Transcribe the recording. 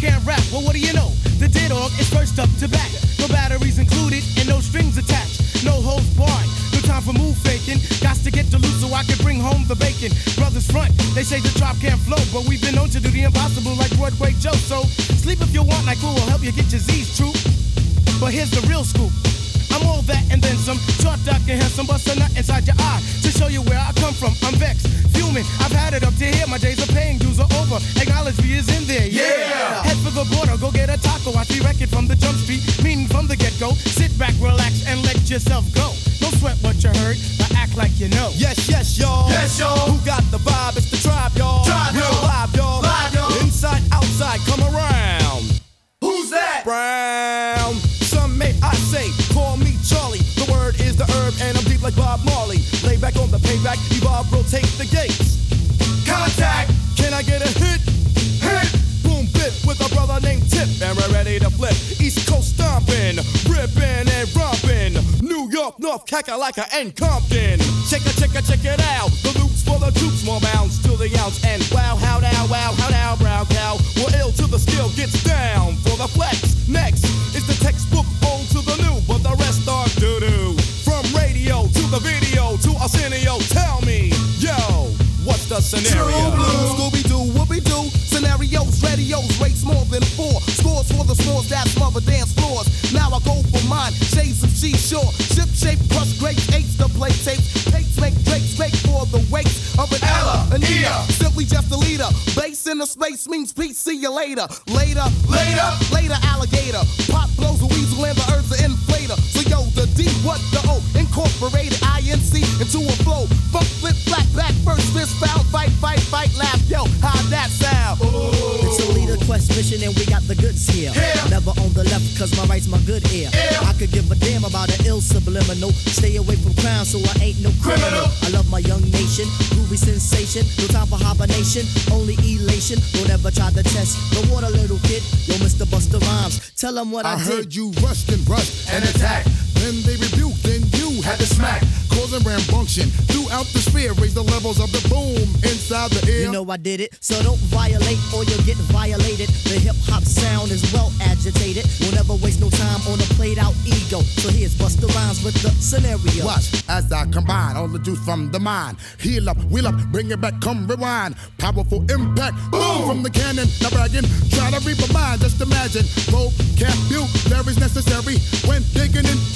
can't rap, well what do you know? The dead org is first up to back. No batteries included and no strings attached. No holds barred. No time for move faking. Got to get to loot so I can bring home the bacon. Brothers front, they say the drop can't flow, but we've been known to do the impossible like Broadway Joe. So sleep if you want, like who will help you get your Z's true. But here's the real scoop. I'm all that and then some. Short, dark, and handsome, bust a nut inside your eye to show you where I come from. I'm vexed, fuming. I've had it up to here. My days of paying dues are over. Acknowledge me is in there. Yeah. yeah. Head for the border, go get a taco. I see record from the jump street, meaning from the get go. Sit back, relax, and let yourself go. Don't sweat what you heard, but act like you know. Yes, yes, y'all. Yes, y'all. Who got the vibe? It's the tribe, y'all. Tribe, y'all. live, y'all. Live, y'all. Inside, outside, come around. Who's that? Brown. Some may I say, call me Charlie. The word is the herb, and I'm deep like Bob Marley. Lay back on the payback, evolve, rotate the gates. York, North Kakalaka and Compton. Check it, check it, check it out. The loops for the troops, more bounds to the ounce. And wow, how now, wow, how now, brown cow. We're ill till the skill gets down for the flex. Next is the textbook old to the new, but the rest are doo doo. From radio to the video to Arsenio, tell me, yo, what's the scenario? True. Scooby Doo, Whoopi Doo, scenarios, radios, rates more than four. Scores for the scores that smother dance the space means peace, see you later. Later, Later. later, alligator. Pop blows a weasel and the earth's an inflator. So yo, the D, what the O? Incorporated INC into a flow. Funk, flip, flat, back, first, fist, foul, fight, fight, fight, laugh. Quest mission and we got the goods here. Here. Never on the left cause my right's my good ear. Ear. I could give a damn about an ill subliminal. Stay away from crime so I ain't no criminal. Criminal. I love my young nation, groovy sensation. No time for hibernation, only elation. Don't ever try to test the water, little kid. Yo, Mr. Busta Rhymes, tell them what I, I did. heard you rushed and rushed And attack. Then they rebuked, then Had to smack. causing rambunction throughout the sphere. Raise the levels of the boom inside the air. You know I did it, so don't violate or you'll get violated. The hip hop sound is well agitated. We'll never waste no time on a played out ego. So here's Busta Rhymes with the scenario. Watch as I combine all the juice from the mind. Heal up, wheel up, bring it back, come rewind. Powerful impact, boom from the cannon. Now bragging, try to reap a mind, just imagine. Vocabulary's necessary when digging into